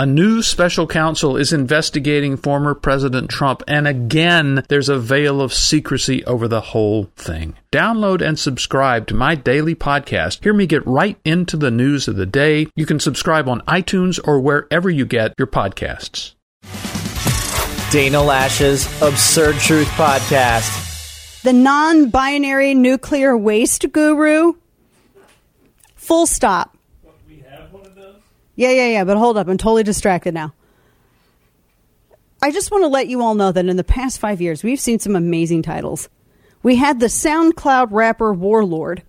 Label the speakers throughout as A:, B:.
A: A new special counsel is investigating former President Trump, and again, there's a veil of secrecy over the whole thing. Download and subscribe to my daily podcast. Hear me get right into the news of the day. You can subscribe on iTunes or wherever you get your podcasts.
B: Dana Loesch's Absurd Truth Podcast.
C: The non binary nuclear waste guru. Full stop. Yeah, yeah, yeah. But hold up. I'm totally distracted now. I just want to let you all know that in the past five years, we've seen some amazing titles. We had the SoundCloud rapper Warlord,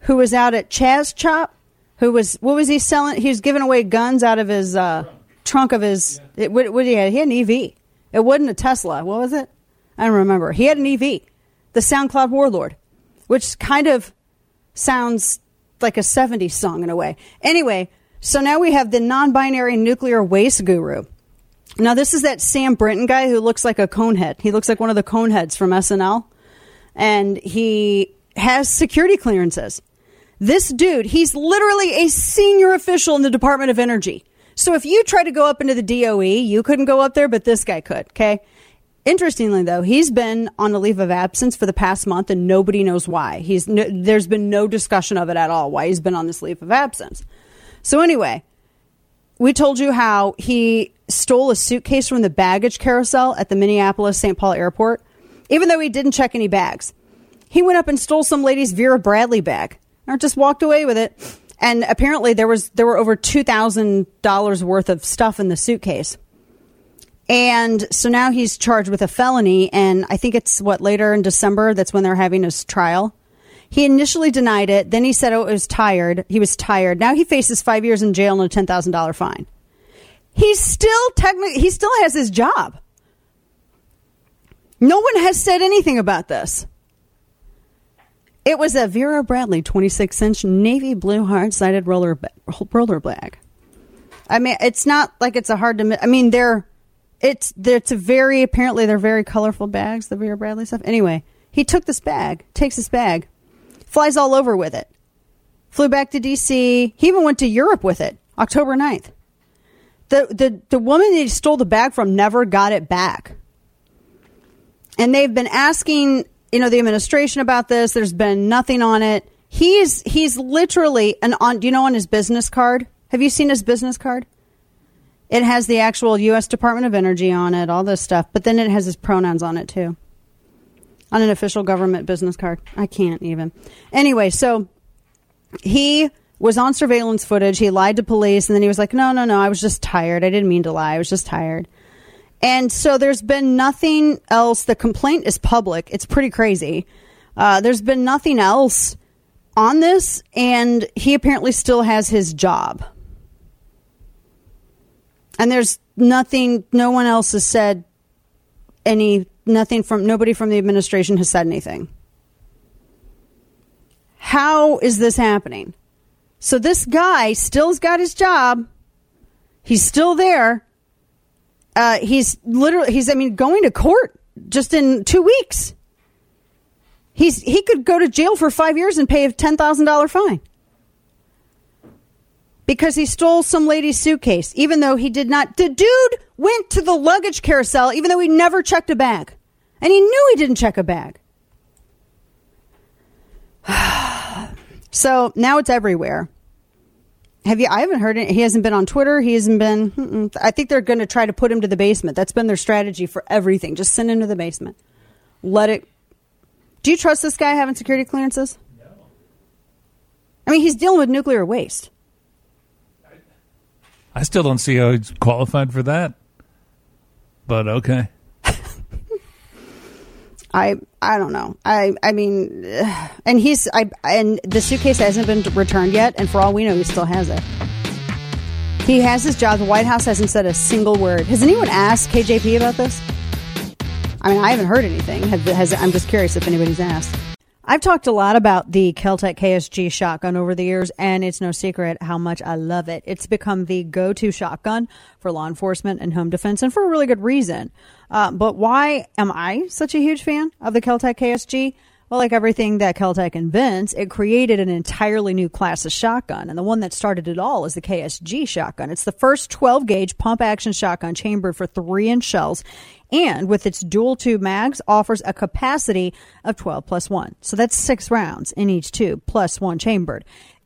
C: who was out at Chaz Chop, who was, what was he selling? He was giving away guns out of his uh, trunk of his, it, what, what he had? He had an EV. It wasn't a Tesla. What was it? I don't remember. He had an EV, the SoundCloud Warlord, which kind of sounds like a 70s song in a way. Anyway, so now we have the non binary nuclear waste guru. Now, this is that Sam Brinton guy who looks like a conehead. He looks like one of the coneheads from SNL. And he has security clearances. This dude, he's literally a senior official in the Department of Energy. So if you try to go up into the DOE, you couldn't go up there, but this guy could, okay? Interestingly, though, he's been on a leave of absence for the past month, and nobody knows why. He's no, there's been no discussion of it at all. Why he's been on this leave of absence. So anyway, we told you how he stole a suitcase from the baggage carousel at the Minneapolis St. Paul airport, even though he didn't check any bags. He went up and stole some lady's Vera Bradley bag, or just walked away with it. And apparently, there was there were over two thousand dollars worth of stuff in the suitcase. And so now he's charged with a felony, and I think it's what later in December. That's when they're having his trial. He initially denied it. Then he said oh, it was tired. He was tired. Now he faces five years in jail and a ten thousand dollar fine. He's still technically he still has his job. No one has said anything about this. It was a Vera Bradley 26 inch navy blue hard sided roller roller bag. I mean, it's not like it's a hard to. I mean, they're it's it's a very apparently they're very colorful bags. The Vera Bradley stuff. Anyway, he took this bag, takes this bag, flies all over with it. Flew back to D.C. He even went to Europe with it, October 9th. The, the, the woman that he stole the bag from never got it back. And they've been asking, you know, the administration about this. There's been nothing on it. He's, he's literally an on, do you know on his business card? Have you seen his business card? It has the actual U.S. Department of Energy on it, all this stuff, but then it has his pronouns on it too on an official government business card. I can't even. Anyway, so he was on surveillance footage. He lied to police and then he was like, no, no, no, I was just tired. I didn't mean to lie. I was just tired. And so there's been nothing else. The complaint is public. It's pretty crazy. Uh, there's been nothing else on this, and he apparently still has his job. And there's nothing, no one else has said any nothing from nobody from the administration has said anything. How is this happening? So this guy still's got his job. He's still there. Uh, he's literally he's I mean going to court just in two weeks. He's he could go to jail for five years and pay a ten thousand dollar fine because he stole some lady's suitcase, even though he did not. The dude went to the luggage carousel, even though he never checked a bag. And he knew he didn't check a bag. so now it's everywhere. Have you? I haven't heard it. He hasn't been on Twitter. He hasn't been. Mm-mm. I think they're going to try to put him to the basement. That's been their strategy for everything. Just send him to the basement. Let it. Do you trust this guy having security clearances? No. I mean, he's dealing with nuclear waste.
D: I still don't see how he's qualified for that. But okay.
C: I I don't know. I I mean, and he's I and the suitcase hasn't been returned yet, and for all we know, he still has it. He has his job. The White House hasn't said a single word. Has anyone asked KJP about this? I mean, I haven't heard anything. Have, has, I'm just curious if anybody's asked. I've talked a lot about the Keltec KSG shotgun over the years, and it's no secret how much I love it. It's become the go to shotgun for law enforcement and home defense, and for a really good reason. Uh, but why am I such a huge fan of the Keltec KSG? Well, like everything that Keltec invents, it created an entirely new class of shotgun. And the one that started it all is the KSG shotgun. It's the first 12 gauge pump action shotgun chambered for three inch shells. And with its dual tube mags, offers a capacity of 12 plus one. So that's six rounds in each tube plus one chambered.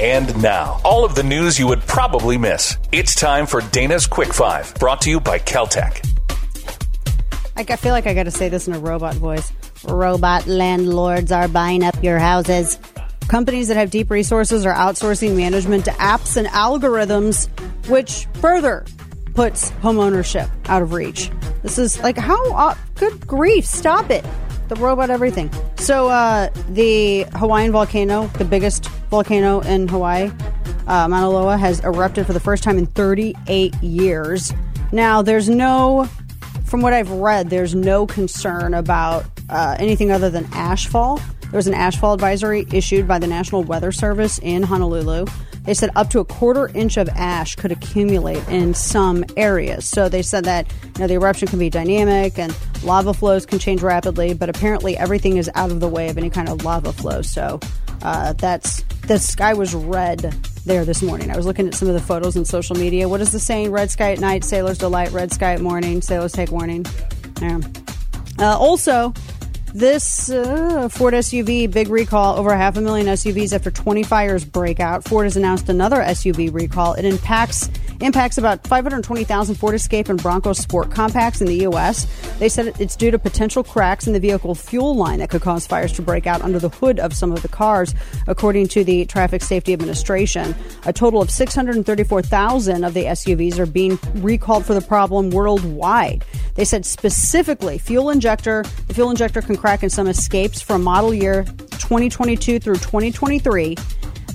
E: And now, all of the news you would probably miss. It's time for Dana's Quick Five, brought to you by Keltec.
C: I I feel like I got to say this in a robot voice. Robot landlords are buying up your houses. Companies that have deep resources are outsourcing management to apps and algorithms, which further puts homeownership out of reach. This is like how uh, good grief, stop it. The robot everything. So uh, the Hawaiian volcano, the biggest volcano in Hawaii, uh, Mauna Loa, has erupted for the first time in 38 years. Now, there's no, from what I've read, there's no concern about uh, anything other than ashfall. There was an ashfall advisory issued by the National Weather Service in Honolulu. They said up to a quarter inch of ash could accumulate in some areas. So they said that you know the eruption can be dynamic and lava flows can change rapidly, but apparently everything is out of the way of any kind of lava flow. So uh, that's the sky was red there this morning. I was looking at some of the photos on social media. What is the saying? Red sky at night, sailors delight. Red sky at morning, sailors take warning. Yeah. Uh, also, this uh, Ford SUV big recall over half a million SUVs after 20 fires break out. Ford has announced another SUV recall. It impacts impacts about 520,000 Ford Escape and Bronco Sport compacts in the U.S. They said it's due to potential cracks in the vehicle fuel line that could cause fires to break out under the hood of some of the cars, according to the Traffic Safety Administration. A total of 634,000 of the SUVs are being recalled for the problem worldwide. They said specifically fuel injector, the fuel injector can crack in some escapes from model year 2022 through 2023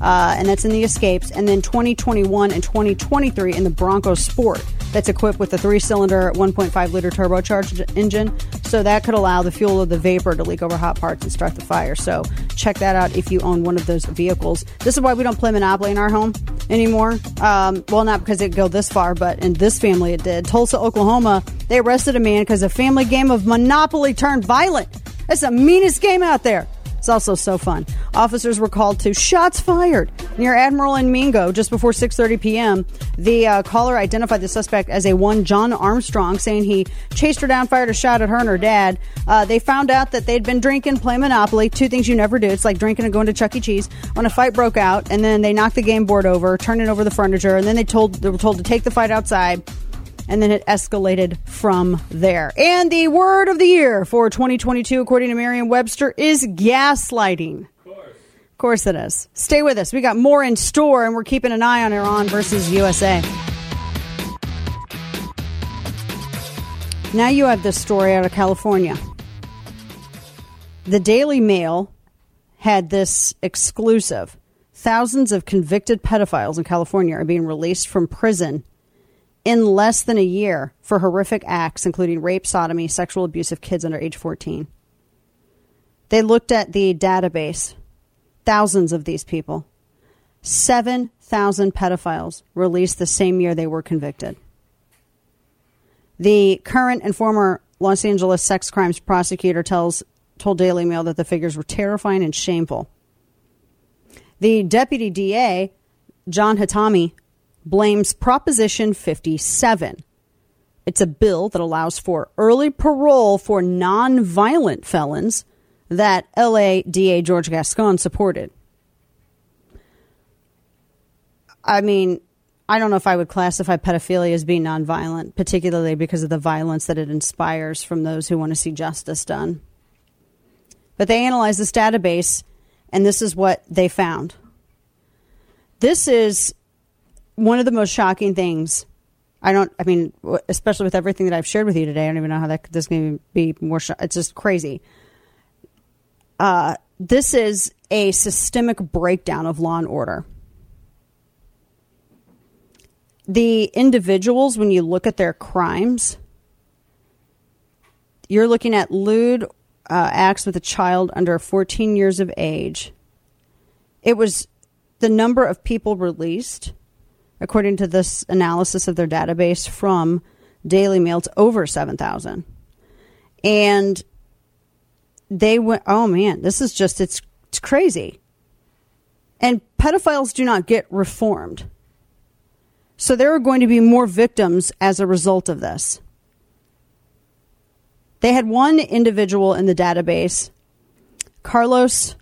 C: uh, and that's in the Escapes, and then 2021 and 2023 in the Bronco Sport. That's equipped with a three-cylinder, 1.5 liter turbocharged engine, so that could allow the fuel of the vapor to leak over hot parts and start the fire. So check that out if you own one of those vehicles. This is why we don't play Monopoly in our home anymore. Um, well, not because it go this far, but in this family it did. Tulsa, Oklahoma, they arrested a man because a family game of Monopoly turned violent. That's the meanest game out there. It's also so fun. Officers were called to shots fired near Admiral and Mingo just before 6:30 p.m. The uh, caller identified the suspect as a one John Armstrong, saying he chased her down, fired a shot at her and her dad. Uh, they found out that they'd been drinking, play Monopoly, two things you never do. It's like drinking and going to Chuck E. Cheese. When a fight broke out, and then they knocked the game board over, turning over the furniture, and then they told they were told to take the fight outside and then it escalated from there. And the word of the year for 2022, according to Merriam Webster, is gaslighting. Of course it is. Stay with us. We got more in store, and we're keeping an eye on Iran versus USA. Now you have this story out of California. The Daily Mail had this exclusive. Thousands of convicted pedophiles in California are being released from prison in less than a year for horrific acts, including rape, sodomy, sexual abuse of kids under age 14. They looked at the database, thousands of these people. 7,000 pedophiles released the same year they were convicted. The current and former Los Angeles sex crimes prosecutor tells told Daily Mail that the figures were terrifying and shameful. The deputy DA, John Hatami, blames Proposition 57. It's a bill that allows for early parole for nonviolent felons that LA DA George Gascon supported. I mean, I don't know if I would classify pedophilia as being nonviolent, particularly because of the violence that it inspires from those who want to see justice done. But they analyzed this database, and this is what they found. This is one of the most shocking things. I don't. I mean, especially with everything that I've shared with you today, I don't even know how that this can be more. Sh- it's just crazy. Uh, this is a systemic breakdown of law and order. The individuals, when you look at their crimes, you're looking at lewd uh, acts with a child under 14 years of age. It was the number of people released, according to this analysis of their database from Daily Mail, it's over 7,000. And they went, oh man, this is just, it's, it's crazy. And pedophiles do not get reformed. So there are going to be more victims as a result of this. They had one individual in the database, Carlos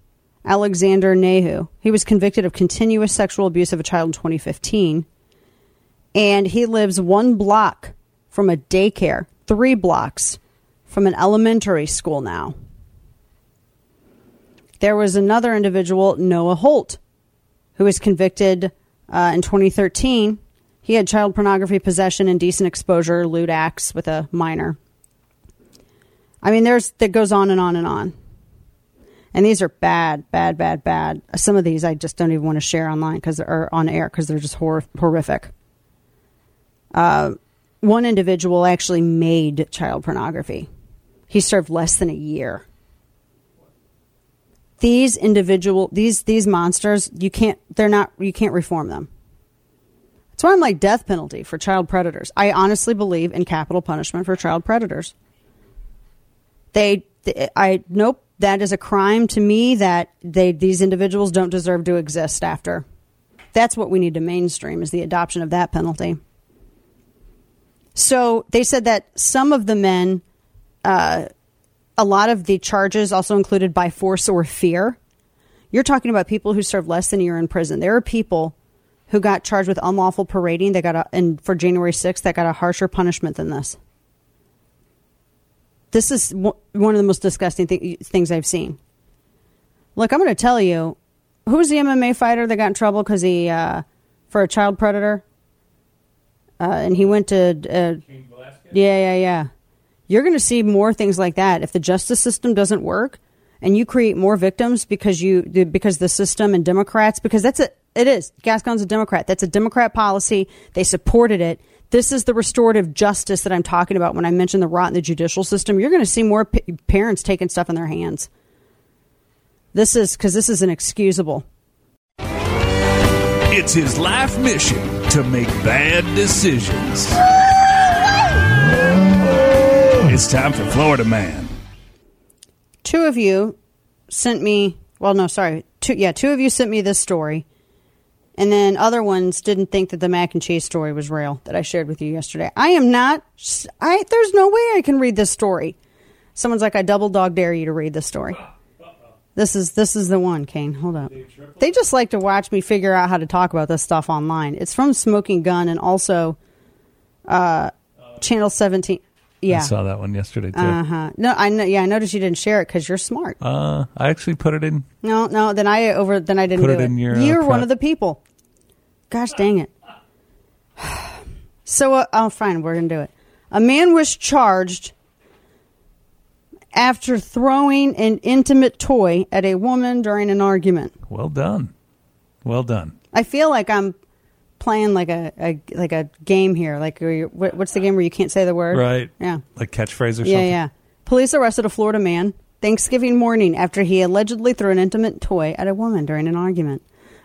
C: Alexander Nehu. He was convicted of continuous sexual abuse of a child in 2015. And he lives one block from a daycare, three blocks from an elementary school now. There was another individual, Noah Holt, who was convicted uh, in 2013. He had child pornography possession, indecent exposure, lewd acts with a minor. I mean, there's that goes on and on and on. And these are bad, bad, bad, bad. Some of these I just don't even want to share online because or on air because they're just hor- horrific. Uh, one individual actually made child pornography. He served less than a year these individual these these monsters you can't they're not you can't reform them that's why i'm like death penalty for child predators i honestly believe in capital punishment for child predators they, they i nope that is a crime to me that they these individuals don't deserve to exist after that's what we need to mainstream is the adoption of that penalty so they said that some of the men uh, a lot of the charges also included by force or fear. You're talking about people who served less than a year in prison. There are people who got charged with unlawful parading They got a, and for January 6th that got a harsher punishment than this. This is one of the most disgusting th- things I've seen. Look, I'm going to tell you, who was the MMA fighter that got in trouble because he uh, for a child predator? Uh, and he went to uh, yeah, yeah, yeah. You're going to see more things like that if the justice system doesn't work and you create more victims because you because the system and Democrats because that's a it is Gascon's a Democrat. That's a Democrat policy. They supported it this is the restorative justice that I'm talking about when I mention the rot in the judicial system you're going to see more p- parents taking stuff in their hands this is because this is inexcusable
F: it's his life mission to make bad decisions it's time for Florida Man.
C: Two of you sent me, well, no, sorry. Two, yeah, two of you sent me this story. And then other ones didn't think that the mac and cheese story was real that I shared with you yesterday. I am not, I, there's no way I can read this story. Someone's like, I double dog dare you to read this story. This is this is the one, Kane. Hold up. They just like to watch me figure out how to talk about this stuff online. It's from Smoking Gun and also uh, Channel 17. Yeah,
D: I saw that one yesterday too.
C: Uh huh. No, I know. Yeah, I noticed you didn't share it because you're smart.
D: Uh, I actually put it in.
C: No, no. Then I over. Then I didn't
D: Put
C: do
D: it in your, uh,
C: You're one of the people. Gosh dang it. So, uh, oh, fine. We're gonna do it. A man was charged after throwing an intimate toy at a woman during an argument.
D: Well done, well done.
C: I feel like I'm playing like a, a like a game here. Like, what, what's the game where you can't say the word?
D: Right.
C: Yeah.
D: Like catchphrase or something.
C: Yeah, yeah. Police arrested a Florida man Thanksgiving morning after he allegedly threw an intimate toy at a woman during an argument.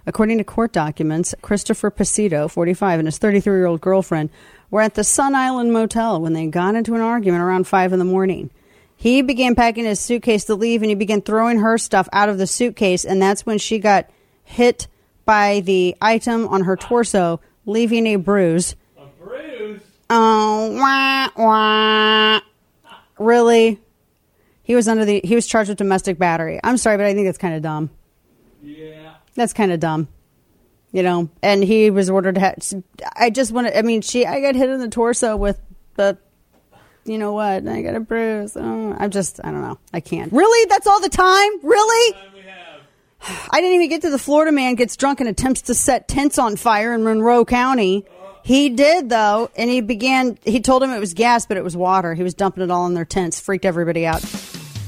C: According to court documents, Christopher Pasito, 45, and his 33 year old girlfriend were at the Sun Island Motel when they got into an argument around 5 in the morning. He began packing his suitcase to leave and he began throwing her stuff out of the suitcase, and that's when she got hit by the item on her torso, leaving a bruise. A bruise? Oh, wah, wah. Really? He was under the he was charged with domestic battery. I'm sorry, but I think that's kind of dumb. Yeah. That's kind of dumb. You know, and he was ordered to have, I just want to I mean, she I got hit in the torso with the you know what? I got a bruise. Oh, I'm just I don't know. I can't. Really? That's all the time? Really? I didn't even get to the Florida man gets drunk and attempts to set tents on fire in Monroe County. He did though, and he began. He told him it was gas, but it was water. He was dumping it all in their tents. Freaked everybody out.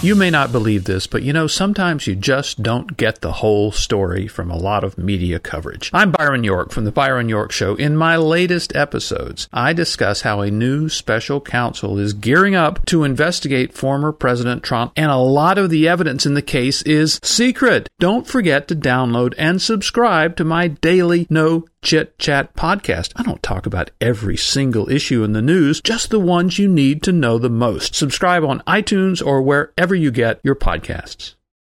A: You may not believe this, but you know, sometimes you just don't get the whole story from a lot of media coverage. I'm Byron York from The Byron York Show. In my latest episodes, I discuss how a new special counsel is gearing up to investigate former President Trump, and a lot of the evidence in the case is secret. Don't forget to download and subscribe to my daily No Chit Chat podcast. I don't talk about every single issue in the news, just the ones you need to know the most. Subscribe on iTunes or wherever you get your podcasts.